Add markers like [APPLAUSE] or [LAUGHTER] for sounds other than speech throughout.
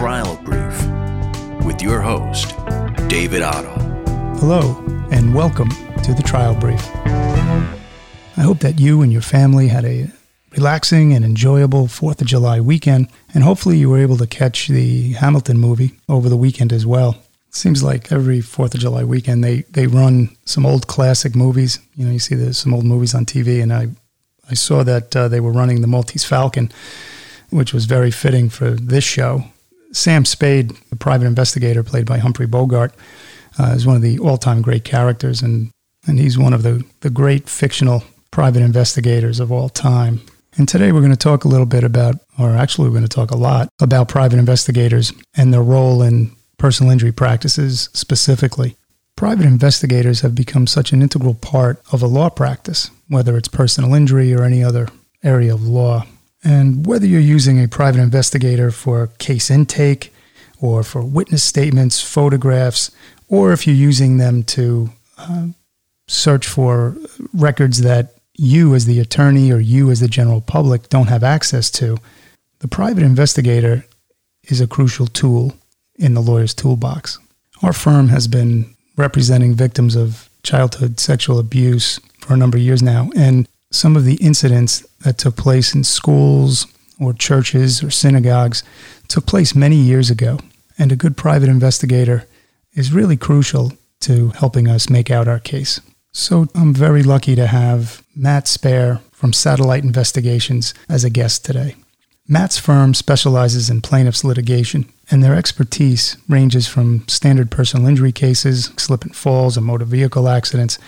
Trial Brief with your host, David Otto. Hello, and welcome to the Trial Brief. I hope that you and your family had a relaxing and enjoyable 4th of July weekend, and hopefully you were able to catch the Hamilton movie over the weekend as well. It seems like every 4th of July weekend they, they run some old classic movies. You know, you see there's some old movies on TV, and I, I saw that uh, they were running The Maltese Falcon, which was very fitting for this show. Sam Spade, the private investigator played by Humphrey Bogart, uh, is one of the all-time great characters, and and he's one of the, the great fictional private investigators of all time. And today we're going to talk a little bit about, or actually we're going to talk a lot about private investigators and their role in personal injury practices specifically. Private investigators have become such an integral part of a law practice, whether it's personal injury or any other area of law. And whether you're using a private investigator for case intake or for witness statements, photographs, or if you're using them to uh, search for records that you, as the attorney, or you, as the general public, don't have access to, the private investigator is a crucial tool in the lawyer's toolbox. Our firm has been representing victims of childhood sexual abuse for a number of years now, and some of the incidents that took place in schools or churches or synagogues took place many years ago. And a good private investigator is really crucial to helping us make out our case. So I'm very lucky to have Matt Spaier from Satellite Investigations as a guest today. Matt's firm specializes in plaintiffs' litigation, and their expertise ranges from standard personal injury cases, slip and falls, and motor vehicle accidents,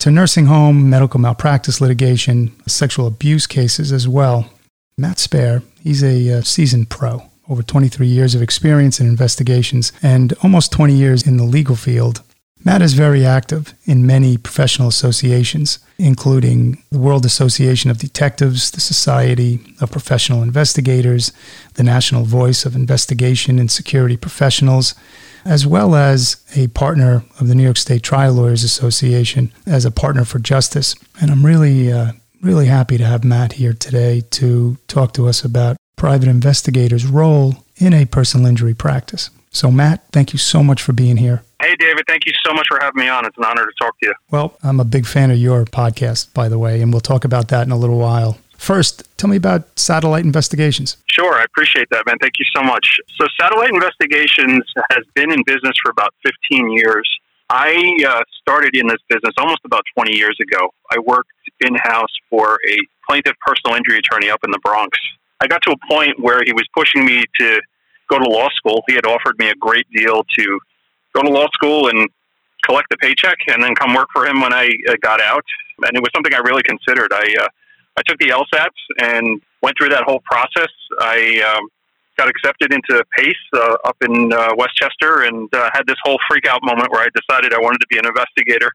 to nursing home, medical malpractice litigation, sexual abuse cases as well. Matt Spaier, he's a uh, seasoned pro, over 23 years of experience in investigations and almost 20 years in the legal field. Matt is very active in many professional associations, including the World Association of Detectives, the Society of Professional Investigators, the National Voice of Investigation and Security Professionals, as well as a partner of the New York State Trial Lawyers Association as a partner for justice. And I'm really, uh, really happy to have Matt here today to talk to us about private investigators' role in a personal injury practice. So, Matt, thank you so much for being here. Hey, David, thank you so much for having me on. It's an honor to talk to you. Well, I'm a big fan of your podcast, by the way, and we'll talk about that in a little while. First, tell me about satellite investigations. Sure, I appreciate that, man. Thank you so much. So, Satellite Investigations has been in business for about 15 years. I uh, started in this business almost about 20 years ago. I worked in house for a plaintiff personal injury attorney up in the Bronx. I got to a point where he was pushing me to go to law school. He had offered me a great deal to go to law school and collect a paycheck and then come work for him when I uh, got out. And it was something I really considered. I uh, I took the LSATs and went through that whole process. I um, got accepted into PACE uh, up in uh, Westchester and uh, had this whole freak out moment where I decided I wanted to be an investigator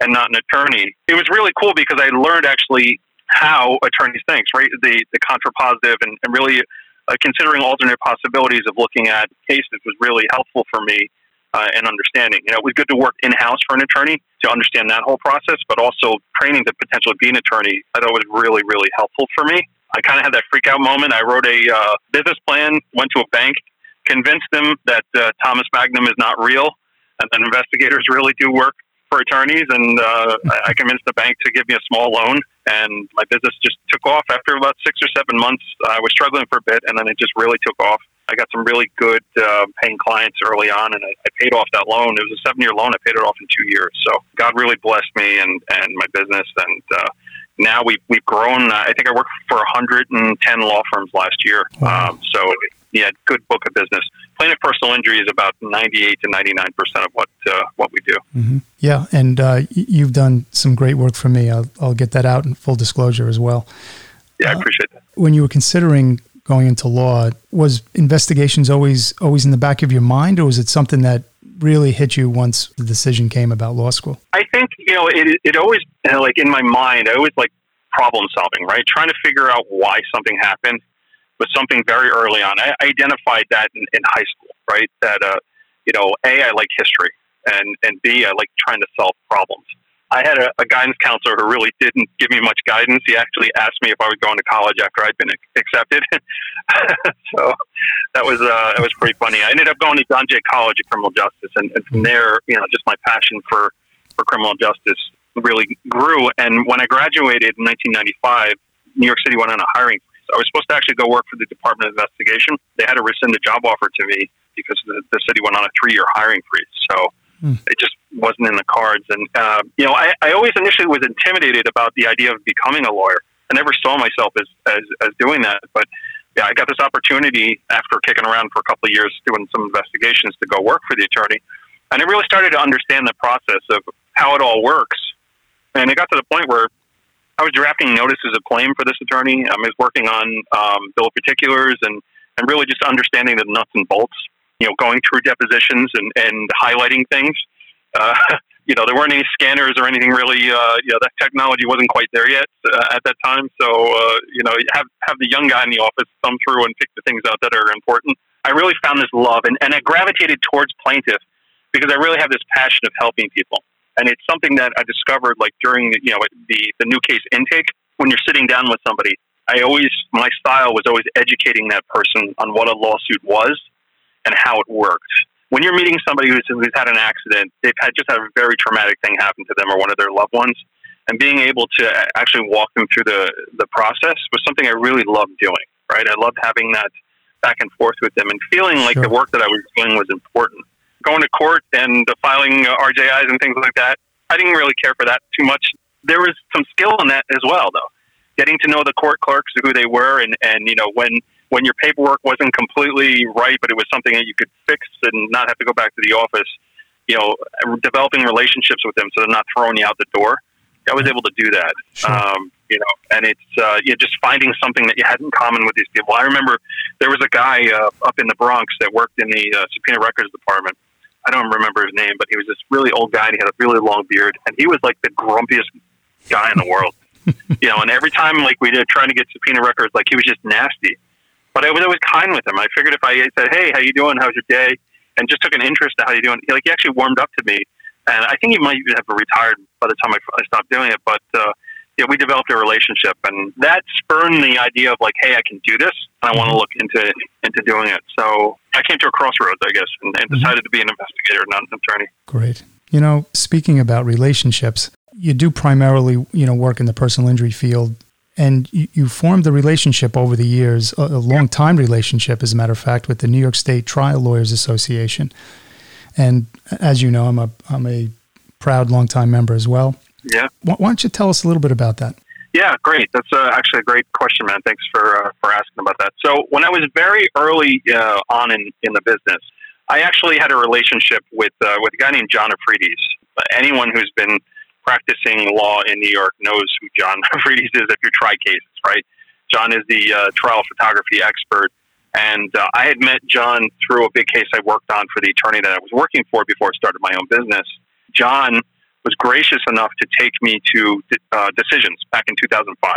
and not an attorney. It was really cool because I learned actually how attorneys think, right? The the contrapositive and, and really uh, considering alternate possibilities of looking at cases was really helpful for me uh, and understanding. You know, it was good to work in house for an attorney to understand that whole process, but also training to potentially be an attorney. I thought was really, really helpful for me. I kind of had that freak out moment. I wrote a uh, business plan, went to a bank, convinced them that uh, Thomas Magnum is not real, and that investigators really do work for attorneys. And uh, I convinced the bank to give me a small loan, and my business just took off. After about six or seven months, I was struggling for a bit, and then it just really took off. I got some really good uh, paying clients early on, and I, I paid off that loan. It was a seven year loan. I paid it off in two years. So God really blessed me and, and my business. And uh, now we've, we've grown. Uh, I think I worked for 110 law firms last year. Wow. Um, so, yeah, good book of business. Plaintiff personal injury is about 98 to 99 percent of what uh, what we do. Mm-hmm. Yeah, and uh, you've done some great work for me. I'll, I'll get that out in full disclosure as well. Yeah, I appreciate that. When you were considering going into law. Was investigations always always in the back of your mind, or was it something that really hit you once the decision came about law school? I think you know it. It always like in my mind. I always like problem solving, right? Trying to figure out why something happened was something very early on. I identified that in, in high school, right? That uh, you know, a I like history, and and b I like trying to solve problems. I had a, a, guidance counselor who really didn't give me much guidance. He actually asked me if I was going to college after I'd been accepted. [LAUGHS] so that was uh, that was pretty funny. I ended up going to John Jay College of Criminal Justice, and, and from there, you know, just my passion for for criminal justice really grew. And when I graduated in 1995, New York City went on a hiring freeze. I was supposed to actually go work for the Department of Investigation. They had to rescind the job offer to me because the, the city went on a three year hiring freeze. So mm. it just wasn't in the cards. And, uh, you know, I, I always initially was intimidated about the idea of becoming a lawyer. I never saw myself as, as, as doing that. But yeah, I got this opportunity after kicking around for a couple of years doing some investigations to go work for the attorney. And I really started to understand the process of how it all works. And it got to the point where I was drafting notices of claim for this attorney. I was working on um, bill of particulars and, and really just understanding the nuts and bolts, you know, going through depositions and, and highlighting things. Uh, [LAUGHS] you know, there weren't any scanners or anything really. Uh, you know, that technology wasn't quite there yet uh, at that time. So, uh, you know, have have the young guy in the office thumb through and pick the things out that are important. I really found this love, and, and I gravitated towards plaintiff because I really have this passion of helping people, and it's something that I discovered like during the, you know the the new case intake when you're sitting down with somebody. I always my style was always educating that person on what a lawsuit was and how it worked when you're meeting somebody who's, who's had an accident, they've had just had a very traumatic thing happen to them or one of their loved ones, and being able to actually walk them through the the process was something I really loved doing. Right, I loved having that back and forth with them and feeling like sure. the work that I was doing was important. Going to court and the filing uh, RJIs and things like that, I didn't really care for that too much. There was some skill in that as well, though. Getting to know the court clerks, who they were, and and you know when when your paperwork wasn't completely right, but it was something that you could fix and not have to go back to the office, you know, developing relationships with them so they're not throwing you out the door. I was able to do that. Sure. Um, you know, and it's uh, you know, just finding something that you had in common with these people. I remember there was a guy uh, up in the Bronx that worked in the uh, subpoena records department. I don't remember his name, but he was this really old guy and he had a really long beard, and he was like the grumpiest guy in the world. [LAUGHS] you know, and every time like we did trying to get subpoena records, like he was just nasty. But I was always kind with him. I figured if I said, "Hey, how you doing? How's your day?" and just took an interest in how you doing, like he actually warmed up to me. And I think he might have retired by the time I, I stopped doing it. But uh, yeah, we developed a relationship, and that spurred the idea of like, "Hey, I can do this, and I want to look into into doing it." So I came to a crossroads, I guess, and, and mm-hmm. decided to be an investigator, not an attorney. Great. You know, speaking about relationships, you do primarily, you know, work in the personal injury field and you, you, formed a relationship over the years, a, a long time relationship, as a matter of fact, with the New York State Trial Lawyers Association. And as you know, I'm a I'm a proud longtime member as well. Yeah. Why, why don't you tell us a little bit about that? Yeah, great. That's uh, actually a great question, man. Thanks for uh, for asking about that. So when I was very early uh, on in, in the business, I actually had a relationship with uh, with a guy named John Afrides. anyone who's been practicing law in New York knows who John [LAUGHS] Afrides is if you try cases, right? John is the uh, trial photography expert. And uh, I had met John through a big case I worked on for the attorney that I was working for before I started my own business. John was gracious enough to take me to uh, Decisions back in 2005.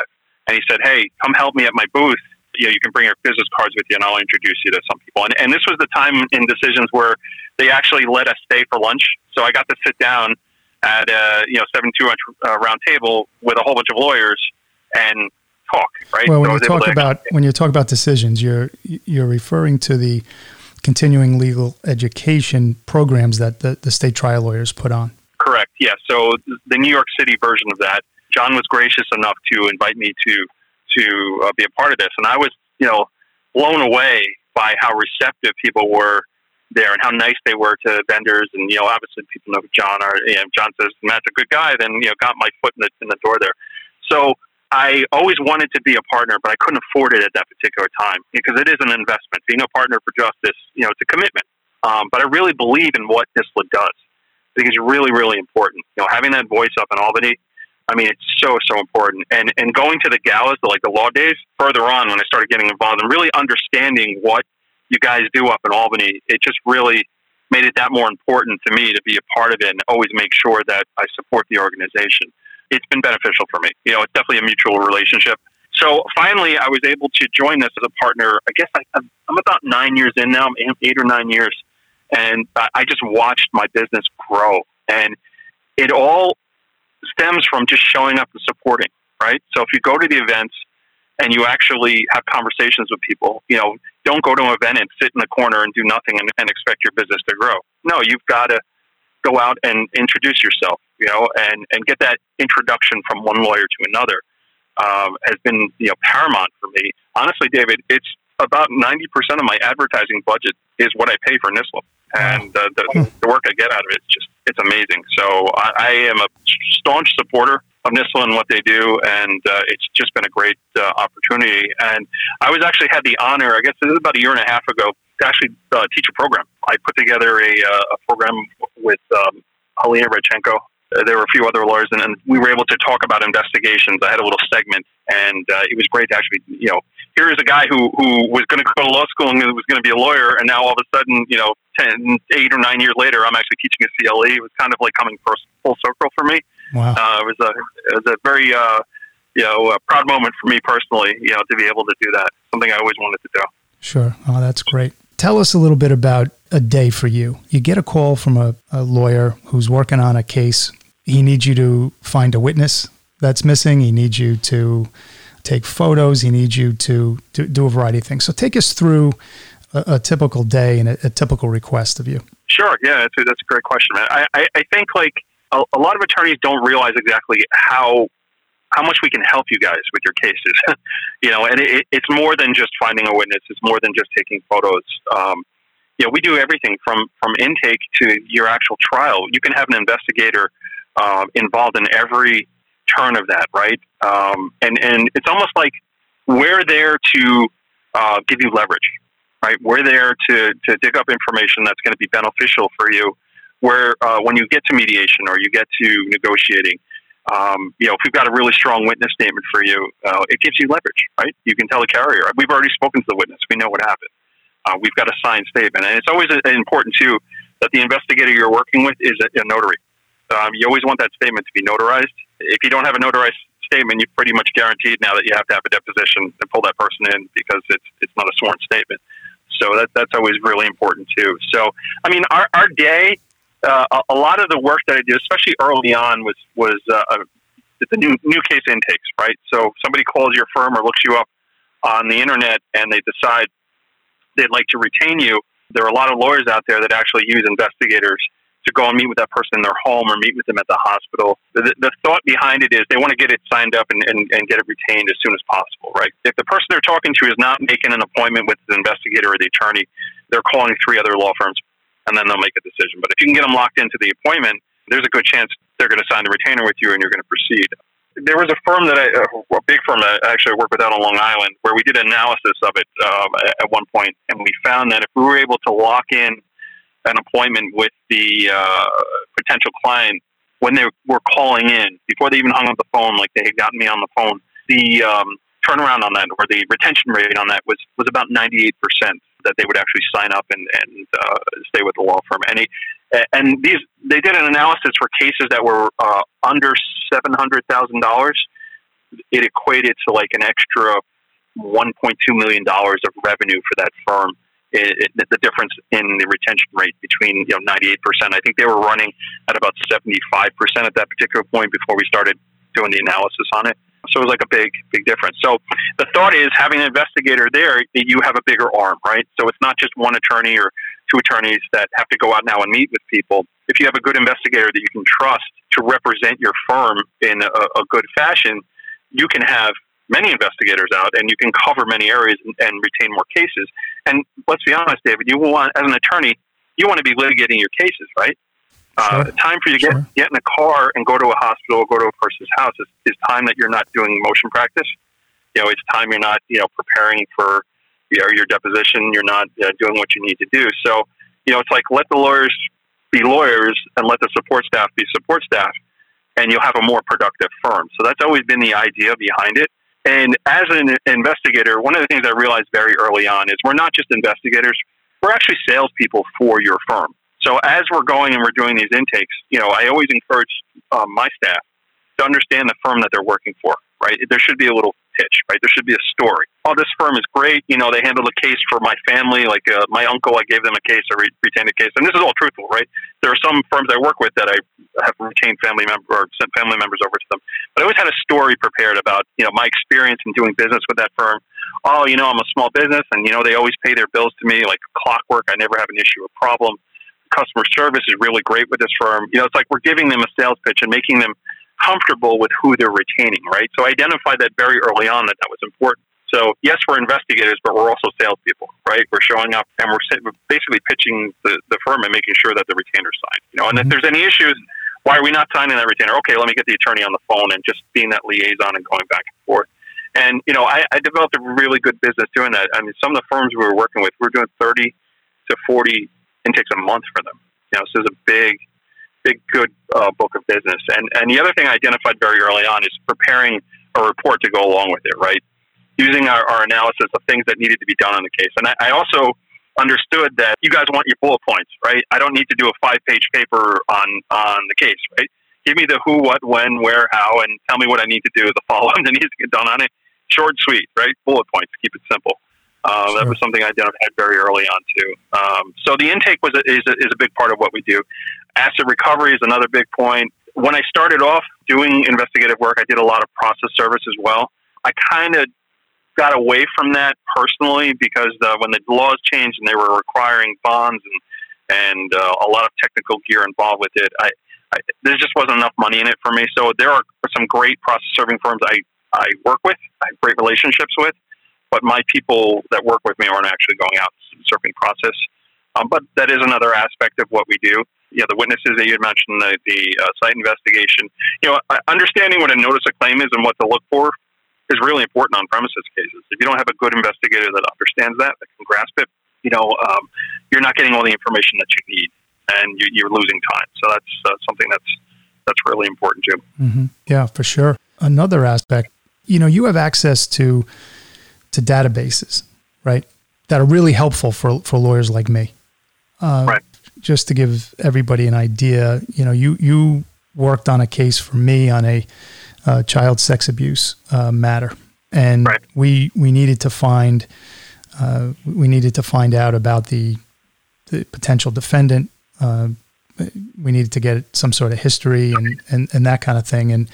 And he said, Hey, come help me at my booth. You know, you can bring your business cards with you and I'll introduce you to some people. And, and this was the time in Decisions where they actually let us stay for lunch. So I got to sit down at a you know seven two inch uh, round table with a whole bunch of lawyers and talk. Right. Well, when so you talk about when you talk about decisions, you're you're referring to the continuing legal education programs that the, the state trial lawyers put on. Correct. Yeah. So the New York City version of that. John was gracious enough to invite me to to uh, be a part of this, and I was you know blown away by how receptive people were there and how nice they were to vendors. And, you know, obviously people know John are. You know, John says Matt's a good guy, then, you know, got my foot in the, in the door there. So I always wanted to be a partner, but I couldn't afford it at that particular time because it is an investment. Being a partner for justice, you know, it's a commitment. Um, but I really believe in what NYSTLA does. I think it's really, really important. You know, having that voice up in Albany, I mean, it's so, so important. And and going to the galas, the, like the law days, further on when I started getting involved and really understanding what you guys do up in Albany, it just really made it that more important to me to be a part of it and always make sure that I support the organization. It's been beneficial for me. You know, it's definitely a mutual relationship. So finally, I was able to join this as a partner. I guess I, I'm about nine years in now, I'm eight or nine years, and I just watched my business grow. And it all stems from just showing up and supporting, right? So if you go to the events, and you actually have conversations with people, you know, don't go to an event and sit in the corner and do nothing and, and expect your business to grow. No, you've got to go out and introduce yourself, you know, and, and get that introduction from one lawyer to another um, has been, you know, paramount for me. Honestly, David, it's about 90% of my advertising budget is what I pay for NYSTLA. And uh, the, the work I get out of it, just it's amazing. So I, I am a staunch supporter of NYSTLA and what they do, and uh, it's just been a great uh, opportunity. And I was actually had the honor, I guess this is about a year and a half ago, to actually uh, teach a program. I put together a, uh, a program with um, Alina Redchenko. Uh, there were a few other lawyers, and, and, we were able to talk about investigations. I had a little segment, and uh, it was great to actually, you know, here is a guy who, who was going to go to law school and was going to be a lawyer, and now all of a sudden, you know, 10, eight or nine years later, I'm actually teaching a CLE. It was kind of like coming full circle for me. Wow. Uh, it was a it was a very uh, you know a proud moment for me personally. You know to be able to do that. Something I always wanted to do. Sure. Oh, that's great. Tell us a little bit about a day for you. You get a call from a, a lawyer who's working on a case. He needs you to find a witness that's missing. He needs you to take photos. He needs you to, to do a variety of things. So take us through a, a typical day and a, a, typical request of you. Sure. Yeah, that's a, that's a great question, man. I, I, I think like a, a lot of attorneys don't realize exactly how how much we can help you guys with your cases. [LAUGHS] you know, and it, it's more than just finding a witness. It's more than just taking photos. Um, you know, we do everything from from intake to your actual trial. You can have an investigator uh, involved in every turn of that, right? Um, and and it's almost like we're there to uh, give you leverage, right? We're there to to dig up information that's going to be beneficial for you where uh, when you get to mediation or you get to negotiating, um, you know, if we've got a really strong witness statement for you, uh, it gives you leverage, right? You can tell the carrier, we've already spoken to the witness. We know what happened. Uh, we've got a signed statement. And it's always important, too, that the investigator you're working with is a, a notary. Um, you always want that statement to be notarized. If you don't have a notarized statement, you're pretty much guaranteed now that you have to have a deposition and pull that person in because it's, it's not a sworn statement. So that, that's always really important, too. So, I mean, our, our day uh, a, lot of the work that I did, especially early on, was was uh, the new new case intakes. Right, so somebody calls your firm or looks you up on the internet, and they decide they'd like to retain you. There are a lot of lawyers out there that actually use investigators to go and meet with that person in their home or meet with them at the hospital. The, the thought behind it is they want to get it signed up and, and, and, get it retained as soon as possible, right? If the person they're talking to is not making an appointment with the investigator or the attorney, they're calling three other law firms and then they'll make a decision. But if you can get them locked into the appointment, there's a good chance they're going to sign the retainer with you and you're going to proceed. There was a firm that I, a big firm that I actually worked with out on Long Island, where we did analysis of it um, at one point, and we found that if we were able to lock in an appointment with the uh, potential client when they were calling in, before they even hung up the phone, like they had gotten me on the phone, the um, turnaround on that or the retention rate on that was was about 98 percent that they would actually sign up and, and uh, stay with the law firm. And, he, and these they did an analysis for cases that were uh, under seven hundred thousand dollars. It equated to like an extra one point two million dollars of revenue for that firm. It, it, the difference in the retention rate between you know ninety eight percent. I think they were running at about seventy five percent at that particular point before we started doing the analysis on it. So it was like a big, big difference. So the thought is having an investigator there, you have a bigger arm, right? So it's not just one attorney or two attorneys that have to go out now and meet with people. If you have a good investigator that you can trust to represent your firm in a, a good fashion, you can have many investigators out and you can cover many areas and, and retain more cases. And let's be honest, David, you want, as an attorney, you want to be litigating your cases, right? Uh, time for you to get, sure. get in a car and go to a hospital, or go to a person's house is, is time that you're not doing motion practice. You know, it's time you're not, you know, preparing for you know, your deposition. You're not uh, doing what you need to do. So, you know, it's like let the lawyers be lawyers and let the support staff be support staff, and you'll have a more productive firm. So that's always been the idea behind it. And as an investigator, one of the things I realized very early on is we're not just investigators; we're actually salespeople for your firm. So as we're going and we're doing these intakes, you know, I always encourage um, my staff to understand the firm that they're working for. Right? There should be a little pitch. Right? There should be a story. Oh, this firm is great. You know, they handled a case for my family. Like uh, my uncle, I gave them a case. I re- retained a case, and this is all truthful. Right? There are some firms I work with that I have retained family member or sent family members over to them. But I always had a story prepared about you know my experience in doing business with that firm, oh, you know, I'm a small business, and you know, they always pay their bills to me like clockwork. I never have an issue or problem. Customer service is really great with this firm. You know, it's like we're giving them a sales pitch and making them comfortable with who they're retaining, right? So I identified that very early on that that was important. So yes, we're investigators, but we're also salespeople, right? We're showing up and we're basically pitching the, the firm and making sure that the retainer signed. You know, and mm-hmm. if there's any issues, why are we not signing that retainer? Okay, let me get the attorney on the phone and just being that liaison and going back and forth. And you know, I, I developed a really good business doing that. I mean, some of the firms we were working with, we are doing thirty to forty intakes a month for them. You know, so it's a big, big, good uh, book of business. And and the other thing I identified very early on is preparing a report to go along with it. Right, using our, our analysis of things that needed to be done on the case. And I, I also understood that you guys want your bullet points, right? I don't need to do a five page paper on on the case, right? Give me the who, what, when, where, how, and tell me what I need to do, the follow up that needs to get done on it. Short, sweet, right? Bullet points. Keep it simple. Uh, sure. That was something I identified very early on too. Um, so the intake was a, is, a, is a big part of what we do. Asset recovery is another big point. When I started off doing investigative work, I did a lot of process service as well. I kind of got away from that personally because uh, when the laws changed and they were requiring bonds and and uh, a lot of technical gear involved with it, I, I there just wasn't enough money in it for me. So there are some great process serving firms I I work with, I have great relationships with, but my people that work with me aren't actually going out to the serving process. Um, but that is another aspect of what we do. You know, the witnesses that you had mentioned, the, the uh, site investigation. You know, understanding what a notice of claim is and what to look for is really important on premises cases. If you don't have a good investigator that understands that, that can grasp it, you know, um, you're not getting all the information that you need, and you, are losing time. So that's uh, something that's that's really important too. Mm-hmm. Yeah, for sure. Another aspect, you know, you have access to to databases, right? That are really helpful for for lawyers like me. Uh, right. Just to give everybody an idea, you know, you you worked on a case for me on a uh, child sex abuse uh, matter, and right. we we needed to find uh, we needed to find out about the the potential defendant. We needed to get some sort of history and, and, and that kind of thing, and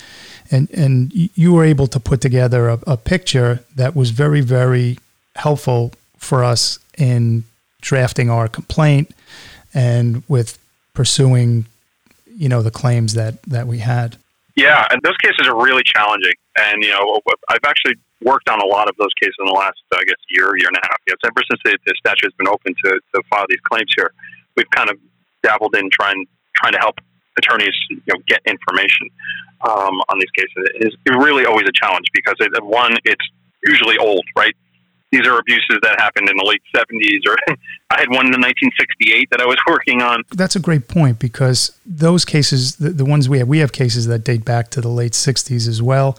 and and you were able to put together a, a picture that was very very helpful for us in drafting our complaint and with pursuing you know the claims that that we had yeah, and those cases are really challenging. And, you know, I've actually worked on a lot of those cases in the last, I guess, year, year and a half. Yes, ever since the, the statute has been open to, to file these claims here, we've kind of dabbled in trying trying to help attorneys, you know, get information um, on these cases. is really always a challenge because it, one, it's usually old, right? these are abuses that happened in the late 70s or [LAUGHS] i had one in 1968 that i was [LAUGHS] working on that's a great point because those cases the, the ones we have we have cases that date back to the late 60s as well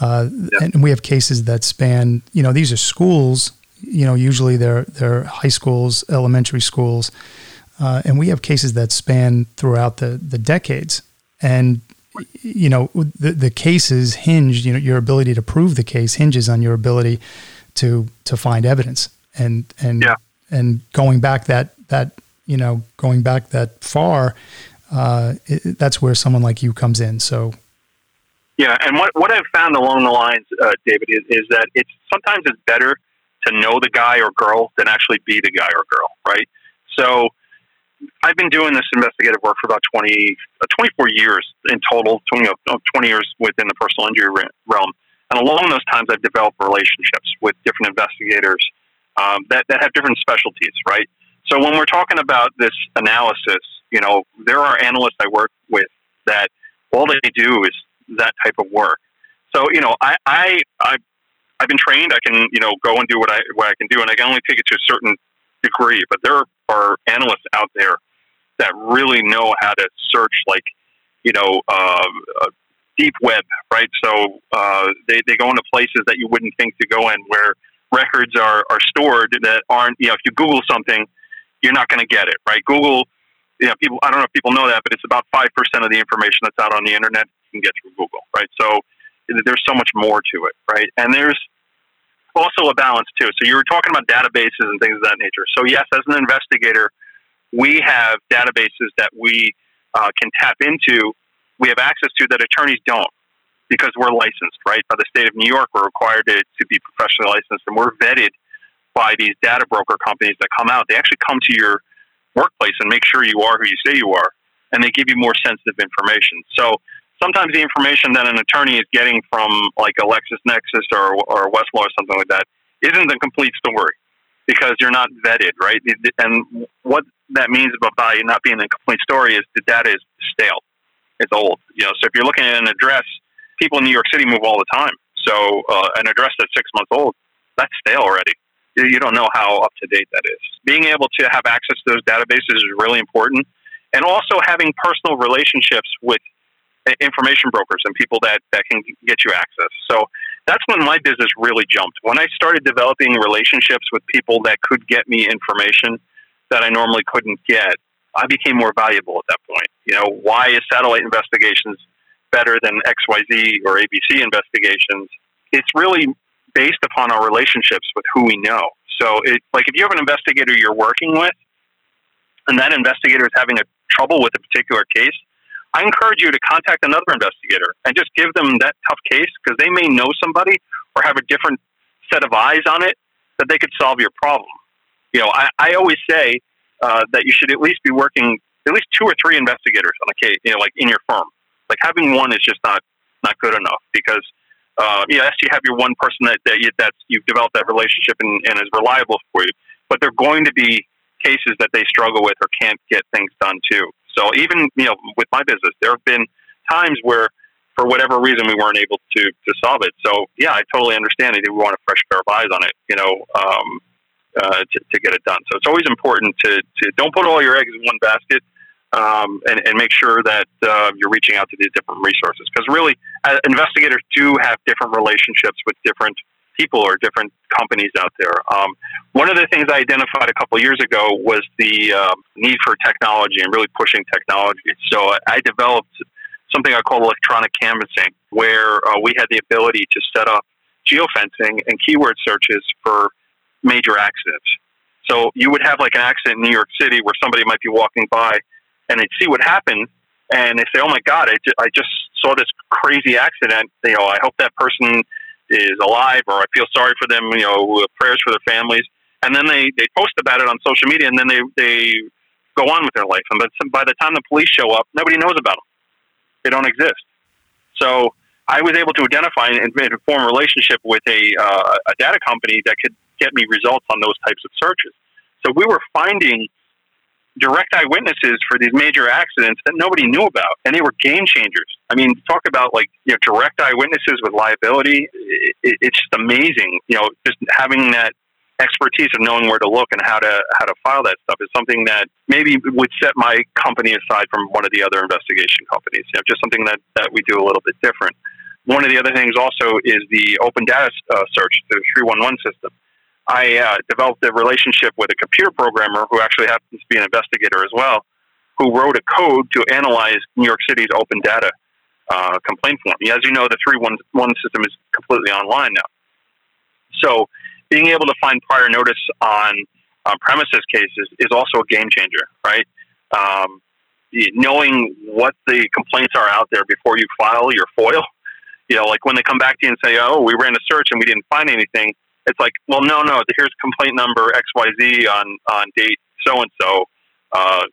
uh, yeah. and we have cases that span you know these are schools you know usually they're they're high schools elementary schools uh, and we have cases that span throughout the the decades. And you know the the cases hinge you know your ability to prove the case hinges on your ability to to find evidence. And and yeah. and going back that that you know going back that far uh, it, that's where someone like you comes in. So yeah. And what what I've found along the lines uh, David is, is that it's sometimes it's better to know the guy or girl than actually be the guy or girl right? So I've been doing this investigative work for about 20, uh, 24 years in total, 20, 20 years within the personal injury realm. And along those times, I've developed relationships with different investigators um, that, that have different specialties, right? So when we're talking about this analysis, you know, there are analysts I work with that all they do is that type of work. So, you know, I, I, I I've been trained. I can, you know, go and do what I what I can do, and I can only take it to a certain degree. But there are analysts out there that really know how to search, like, you know, uh, deep web, right? So uh, they, they go into places that you wouldn't think to go in where records are, are stored that aren't, you know, if you Google something, you're not going to get it, right? Google, you know, people, I don't know if people know that, but it's about 5% of the information that's out on the internet you can get through Google, right? So there's so much more to it, right? And there's also a balance too. So you were talking about databases and things of that nature. So yes, as an investigator, we have databases that we uh, can tap into we have access to that attorneys don't because we're licensed, right? By the state of New York, we're required to, to be professionally licensed, and we're vetted by these data broker companies that come out. They actually come to your workplace and make sure you are who you say you are, and they give you more sensitive information. So sometimes the information that an attorney is getting from like a LexisNexis or, or Westlaw or something like that isn't the complete story because you're not vetted, right? And what that means about by not being a complete story is the data is stale. It's old. You know, so if you're looking at an address, people in New York City move all the time. So uh, an address that's six months old, that's stale already. You don't know how up to date that is. Being able to have access to those databases is really important, and also having personal relationships with information brokers and people that, that can get you access. So that's when my business really jumped. When I started developing relationships with people that could get me information that I normally couldn't get, I became more valuable at that point. You know, why is satellite investigations better than XYZ or ABC investigations? It's really based upon our relationships with who we know. So, it, like if you have an investigator you're working with, and that investigator is having a trouble with a particular case, I encourage you to contact another investigator and just give them that tough case because they may know somebody or have a different set of eyes on it that they could solve your problem. You know, I, I always say uh, that you should at least be working at least two or three investigators on a case, you know, like in your firm. Like having one is just not not good enough because uh, yes, you have your one person that, that you, that's you've developed that relationship and, and is reliable for you, but they're going to be cases that they struggle with or can't get things done too. So even you know with my business, there have been times where for whatever reason we weren't able to to solve it. So yeah, I totally understand that we want a fresh pair of eyes on it, you know, um, uh, to, to get it done. So it's always important to to don't put all your eggs in one basket. Um, and, and, make sure that uh, you're reaching out to these different resources because really uh, investigators do have different relationships with different people or different companies out there. Um, one of the things I identified a couple years ago was the uh, need for technology and really pushing technology. So I developed something I call electronic canvassing, where uh, we had the ability to set up geofencing and keyword searches for major accidents. So you would have like an accident in New York City where somebody might be walking by and they'd see what happened and they say, "Oh my God, I just, I just saw this crazy accident. You know, I hope that person is alive, or I feel sorry for them. You know, prayers for their families." And then they they post about it on social media, and then they they go on with their life. And by the time the police show up, nobody knows about them. They don't exist. So I was able to identify and, form a relationship with a uh, a data company that could get me results on those types of searches. So we were finding direct eyewitnesses for these major accidents that nobody knew about, and they were game changers. I mean, talk about like you know direct eyewitnesses with liability. It, it, it's just amazing. You know, just having that expertise of knowing where to look and how to how to file that stuff is something that maybe would set my company aside from one of the other investigation companies. You know, just something that that we do a little bit different. One of the other things also is the open data uh, search, the 311 system. I uh, developed a relationship with a computer programmer who actually happens to be an investigator as well, who wrote a code to analyze New York City's open data uh, complaint form. As you know, the 311 system is completely online now. So being able to find prior notice on premises cases is also a game changer, right? Um, knowing what the complaints are out there before you file your [LAUGHS] FOIL, you know, like when they come back to you and say, oh, we ran a search and we didn't find anything, it's like, well, no, no, here's complaint number XYZ on, on date so and so.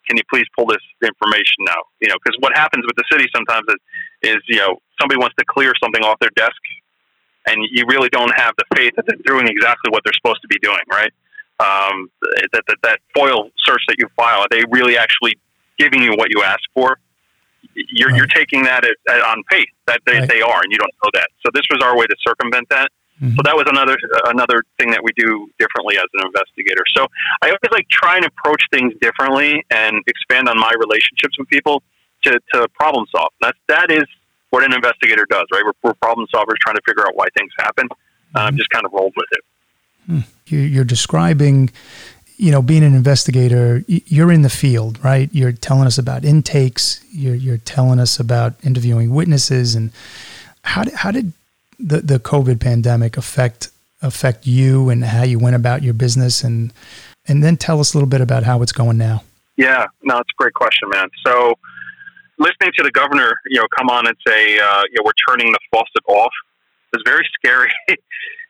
Can you please pull this information now? You know, because what happens with the city sometimes is, is, you know, somebody wants to clear something off their desk and you really don't have the faith that they're doing exactly what they're supposed to be doing, right? Um, that, that, that FOIL search that you file, are they really actually giving you what you ask for? You're, right. you're taking that at, at, on faith that they, right. they are, and you don't know that. So this was our way to circumvent that. Mm-hmm. So that was another another thing that we do differently as an investigator. So I always like try and approach things differently and expand on my relationships with people to, to problem solve. That's that is what an investigator does, right? We're, we're problem solvers trying to figure out why things happen. Uh, mm-hmm. just kind of rolled with it. Hmm. You're describing, you know, being an investigator. You're in the field, right? You're telling us about intakes. You're you're telling us about interviewing witnesses, and how did how did the the COVID pandemic affect affect you and how you went about your business, and and then tell us a little bit about how it's going now. Yeah, no, it's a great question, man. So listening to the governor, you know, come on and say, uh, you know, we're turning the faucet off was very [LAUGHS] scary.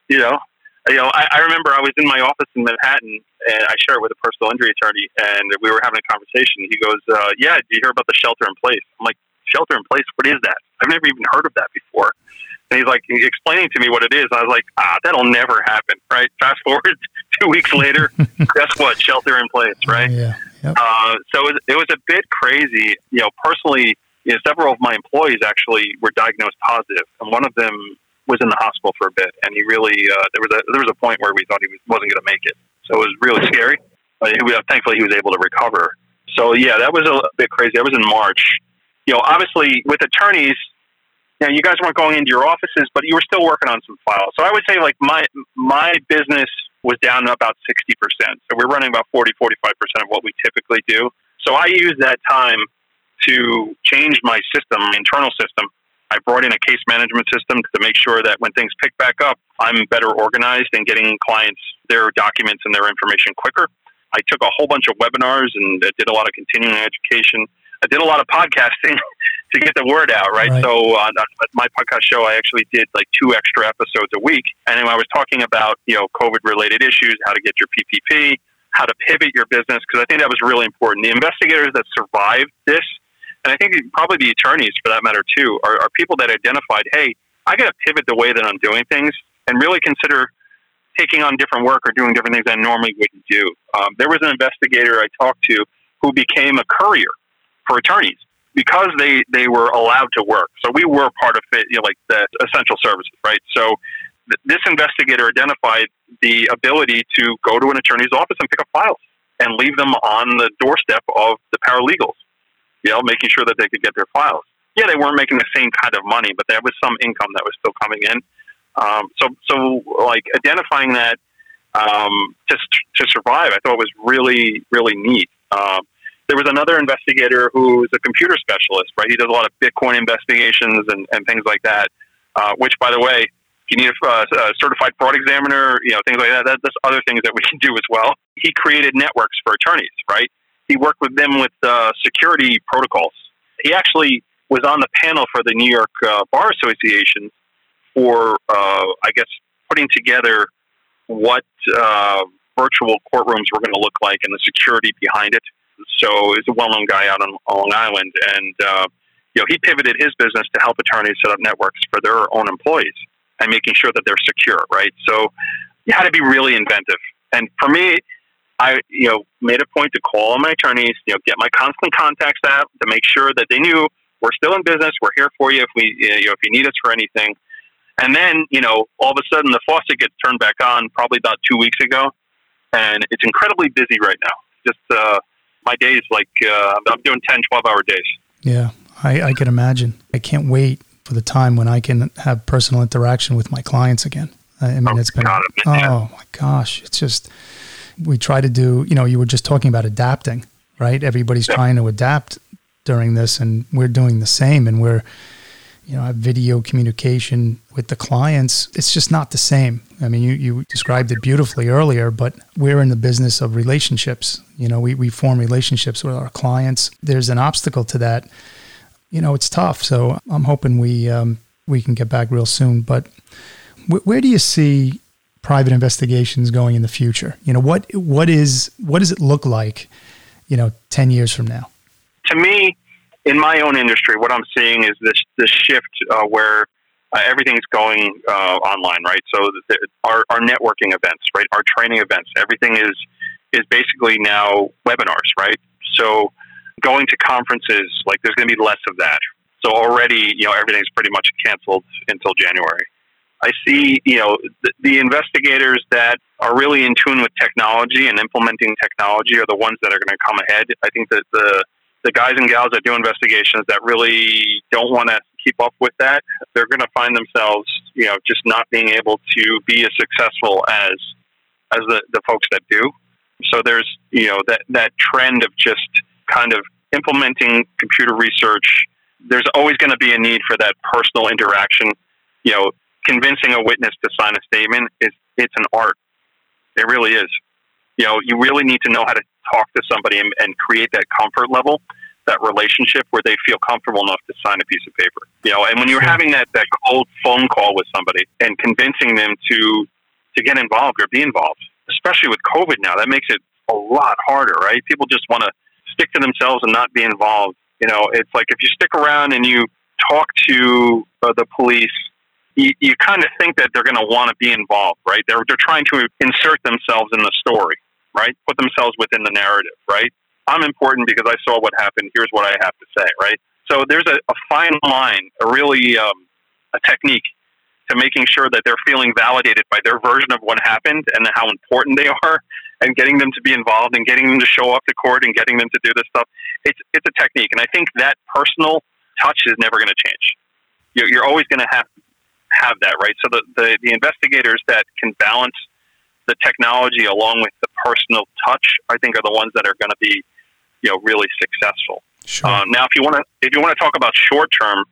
you know, you know, I, I remember I was in my office in Manhattan and I shared it with a personal injury attorney and we were having a conversation. He goes, uh, yeah, did you hear about the shelter in place? I'm like, shelter in place? What is that? I've never even heard of that before. And he's like explaining to me what it is. I was like, ah, that'll never happen, right? Fast forward [LAUGHS] two weeks later, [LAUGHS] guess what? Shelter in place, right? Yeah. Yep. Uh, so it was, it was a bit crazy. You know, personally, you know, several of my employees actually were diagnosed positive, and one of them was in the hospital for a bit, and he really uh, there was a there was a point where we thought he was, wasn't going to make it. So it was really scary. But he, thankfully, he was able to recover. So yeah, that was a bit crazy. That was in March. You know, obviously with attorneys, you know, you guys weren't going into your offices, but you were still working on some files. So I would say like my my business was down about 60%. So we're running about 40, 45% of what we typically do. So I used that time to change my system, my internal system, I brought in a case management system to make sure that when things pick back up, I'm better organized and getting clients their documents and their information quicker. I took a whole bunch of webinars and did a lot of continuing education. I did a lot of podcasting [LAUGHS] to get the word out, right? right. So on my podcast show, I actually did like two extra episodes a week, and I was talking about you know COVID related issues, how to get your PPP, how to pivot your business, because I think that was really important. The investigators that survived this and I think probably the attorneys, for that matter, too, are, are people that identified, hey, I got to pivot the way that I'm doing things and really consider taking on different work or doing different things I normally wouldn't do. Um, there was an investigator I talked to who became a courier for attorneys because they, they were allowed to work. So we were part of it, you know, like the essential services, right? So th- this investigator identified the ability to go to an attorney's office and pick up files and leave them on the doorstep of the paralegals you know, making sure that they could get their files. Yeah, they weren't making the same kind of money, but there was some income that was still coming in. Um, so, so like identifying that um, to to survive, I thought was really really neat. Um, there was another investigator who is a computer specialist, right? He does a lot of Bitcoin investigations and, and things like that. Uh, which, by the way, if you need a, uh, a, certified fraud examiner, you know, things like that, that, that's other things that we [LAUGHS] can do as well. He created networks for attorneys, right? he worked with them with uh, security protocols. He actually was on the panel for the New York uh, Bar Association for, uh, I guess, putting together what uh, virtual courtrooms were going to look like and the security behind it. So he's a well-known guy out on Long Island, and uh, you know he pivoted his business to help attorneys set up networks for their own employees and making sure that they're secure. Right, so you had to be really inventive. And for me, I, you know, made a point to call my attorneys, you know, get my constant contacts out to make sure that they knew we're still in business. We're here for you if we, you know, if you need us for anything. And then, you know, all of a sudden the faucet gets turned back on probably about two weeks ago, and it's incredibly busy right now. Just uh, my days, like uh, I'm doing 10, 12 hour days. Yeah, I, I can imagine. I can't wait for the time when I can have personal interaction with my clients again. I mean, oh, it's been, God, oh my gosh, it's just, we try to do, you know, you were just talking about adapting, right? Everybody's yep. trying to adapt during this, and we're doing the same. And we're, you know, have video communication with the clients. It's just not the same. I mean, you, you described it beautifully earlier, but we're in the business of relationships. You know, we, we form relationships with our clients. There's an obstacle to that. You know, it's tough. So I'm hoping we um, we can get back real soon. But wh- where do you see private investigations going in the future? You know, what what is what does it look like, you know, ten years from now? To me, in my own industry, what I'm seeing is this this shift uh, where uh, everything's going uh, online, right? So the, our our networking events, right, our training events, everything is is basically now webinars, right? So going to conferences, like there's going to be less of that. So already, you know, everything's pretty much canceled until January. I see, you know, the, the, investigators that are really in tune with technology and implementing technology are the ones that are going to come ahead. I think that the the guys and gals that do investigations that really don't want to keep up with that, they're going to find themselves, you know, just not being able to be as successful as as the, the folks that do. So there's, you know, that that trend of just kind of implementing computer research. There's always going to be a need for that personal interaction. You know, convincing a witness to sign a statement is it's an art. It really is. You know, you really need to know how to talk to somebody and, and create that comfort level that relationship where they feel comfortable enough to sign a piece of paper. You know, and when you're having that, that cold phone call with somebody and convincing them to to get involved or be involved, especially with COVID now, that makes it a lot harder, right? People just want to stick to themselves and not be involved. You know, it's like if you stick around and you talk to uh, the police, you, you kind of think that they're going to want to be involved, right? They're, they're trying to insert themselves in the story, right? Put themselves within the narrative, right? I'm important because I saw what happened. Here's what I have to say, right? So there's a, a fine line, a really um, a technique to making sure that they're feeling validated by their version of what happened and how important they are, [LAUGHS] and getting them to be involved and getting them to show up to court and getting them to do this stuff. It's it's a technique, and I think that personal touch is never going to change. You're, you're always going to have have that, right? So the, the the investigators that can balance the technology along with the personal touch, I think, are the ones that are going to be, you know, really successful. Sure. Um, now, if you want to, if you want to talk about short term,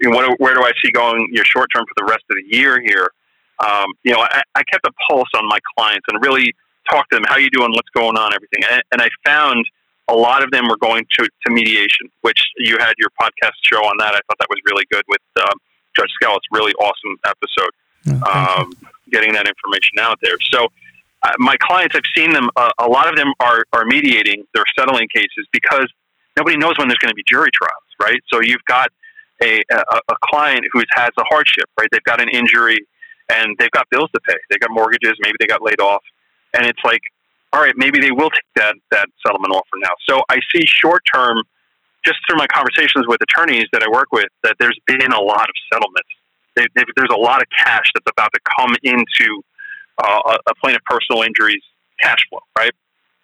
you know, what, where do I see going your short term for the rest of the year here? Um, you know, I, I, kept a pulse on my clients and really talked to them. How you doing? What's going on? Everything. And, and I found a lot of them were going to, to mediation, which you had your podcast show on that. I thought that was really good with um, Judge Skell. It's really awesome episode. Oh, um, getting that information out there. So. Uh, my clients, I've seen them. Uh, a lot of them are, are mediating. They're settling cases because nobody knows when there's going to be jury trials, right? So you've got a, a, a client who has a hardship, right? They've got an injury and they've got bills to pay. They got mortgages. Maybe they got laid off, and it's like, all right, maybe they will take that that settlement offer now. So I see short term, just through my conversations with attorneys that I work with, that there's been a lot of settlements. They, they, there's a lot of cash that's about to come into uh, a, plaintiff personal injuries cash flow, right?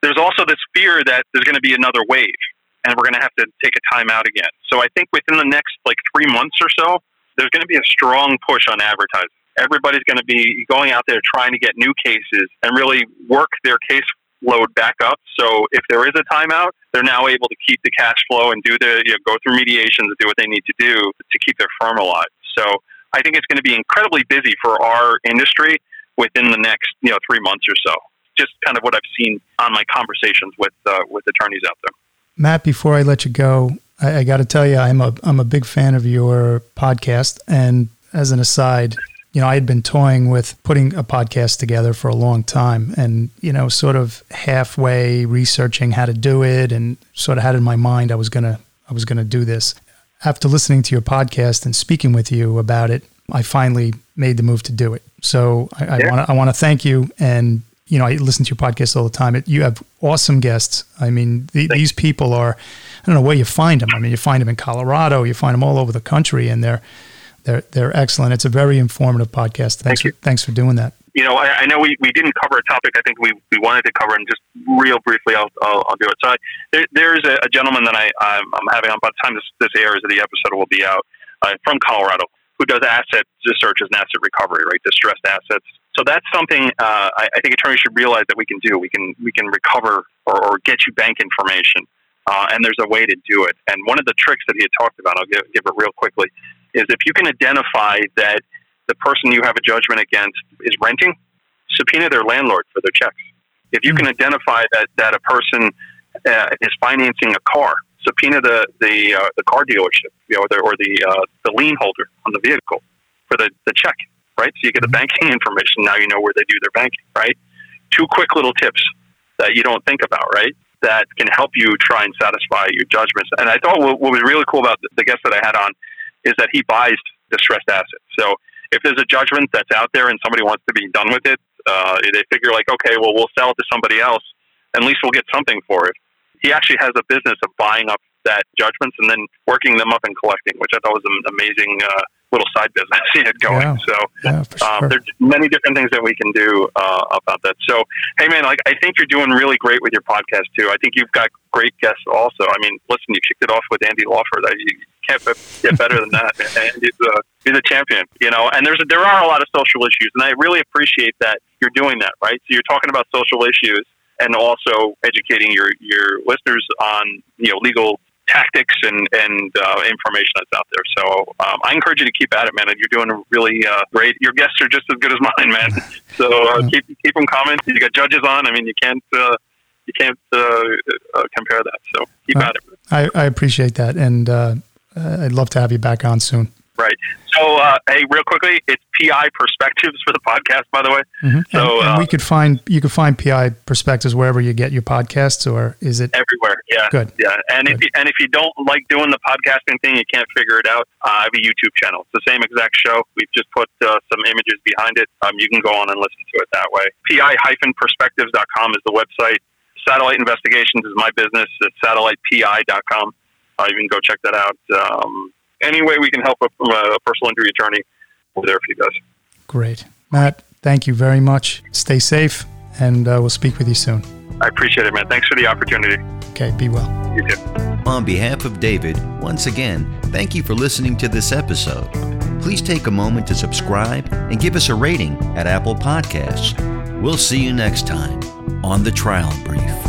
There's also this fear that there's going to be another wave and we're going to have to take a time out again. So I think within the next like three months or so, there's going to be a strong push on advertising. Everybody's going to be going out there trying to get new cases and really work their case load back up. So if there is a timeout, they're now able to keep the cash flow and do the you know, go through mediations and do what they need to do to keep their firm alive. So I think it's going to be incredibly busy for our industry within the next you know three months or so. Just kind of what I've seen on my conversations with uh, with attorneys out there. Matt, before I let you go, I, I got to tell you, I'm a I'm a big fan of your podcast. And as an aside, you know, I had been toying with putting a podcast together for a long time, and you know, sort of halfway researching how to do it, and sort of had in my mind I was gonna I was gonna do this. After listening to your podcast and speaking with you about it, I finally made the move to do it. So I, Yeah. want to I want to thank you and you know, I listen to your podcast all the time. It, you have awesome guests. I mean, the, these people are, I don't know where you find them. I mean, you find them in Colorado, you find them all over the country, and they're they're they're excellent. It's a very informative podcast. Thanks Thank for thanks for doing that. You know, I, I know we, we didn't cover a topic I think we, we wanted to cover, and just real briefly, I'll, I'll, I'll do it. So I, there, there's a, a gentleman that I, I'm, I'm having on by the time this, this airs, the episode will be out, uh, from Colorado, who does asset searches and asset recovery, right? Distressed assets. So that's something uh, I, I think attorneys should realize that we can do. We can we can recover or, or get you bank information, uh, and there's a way to do it. And one of the tricks that he had talked about, I'll give, give it real quickly, is if you can identify that the person you have a judgment against is renting, subpoena their landlord for their checks. If you can identify that, that a person uh, is financing a car, subpoena the the, uh, the car dealership, you know, or the or the, uh, the lien holder on the vehicle for the, the check, right? So you get the banking [LAUGHS] information. Now you know where they do their banking, right? Two quick little tips that you don't think about, right? That can help you try and satisfy your judgments. And I thought what, what was really cool about the, the guest that I had on is that he buys distressed assets. So if there's a judgment that's out there and somebody wants to be done with it, uh, they figure like, okay, well, we'll sell it to somebody else. At least we'll get something for it. He actually has a business of buying up that judgments and then working them up and collecting, which I thought was an amazing uh, little side business [LAUGHS] he had going. Yeah. So Yeah, um, sure. there's many different things that we can do uh, about that. So, hey, man, like I think you're doing really great with your podcast too. I think you've got great guests also. I mean, listen, you kicked it off with Andy Lawford. I, you can't get better than that. [LAUGHS] Andy's a, he's a champion, you know. And there's there are a lot of social issues, and I really appreciate that you're doing that. Right? So you're talking about social issues and also educating your your listeners on you know legal tactics and and uh, information that's out there. So um, I encourage you to keep at it, man. You're doing really uh, great. Your guests are just as good as [LAUGHS] mine, man. So uh, keep keep them coming. You got judges on. I mean, you can't uh, you can't uh, uh, compare that. So keep at it. I, I appreciate that, and uh, I'd love to have you back on soon. Right. So, uh, hey, real quickly, it's PI Perspectives for the podcast, by the way. Mm-hmm. So and, and uh, we could find you could find PI Perspectives wherever you get your podcasts, or is it everywhere? Yeah, good. Yeah, and good. if you, and if you don't like doing the podcasting thing, you can't figure it out. Uh, I have a YouTube channel. It's the same exact show. We've just put uh, some images behind it. Um, you can go on and listen to it that way. PI-perspectives.com is the website. Satellite Investigations is my business. It's satellitepi.com. Uh, you can go check that out. Um, any way we can help a, a personal injury attorney, we're there for you guys. Great. Matt, thank you very much. Stay safe, and uh, we'll speak with you soon. I appreciate it, man. Thanks for the opportunity. Okay, be well. You too. On behalf of David, once again, thank you for listening to this episode. Please take a moment to subscribe and give us a rating at Apple Podcasts. We'll see you next time on The Trial Brief.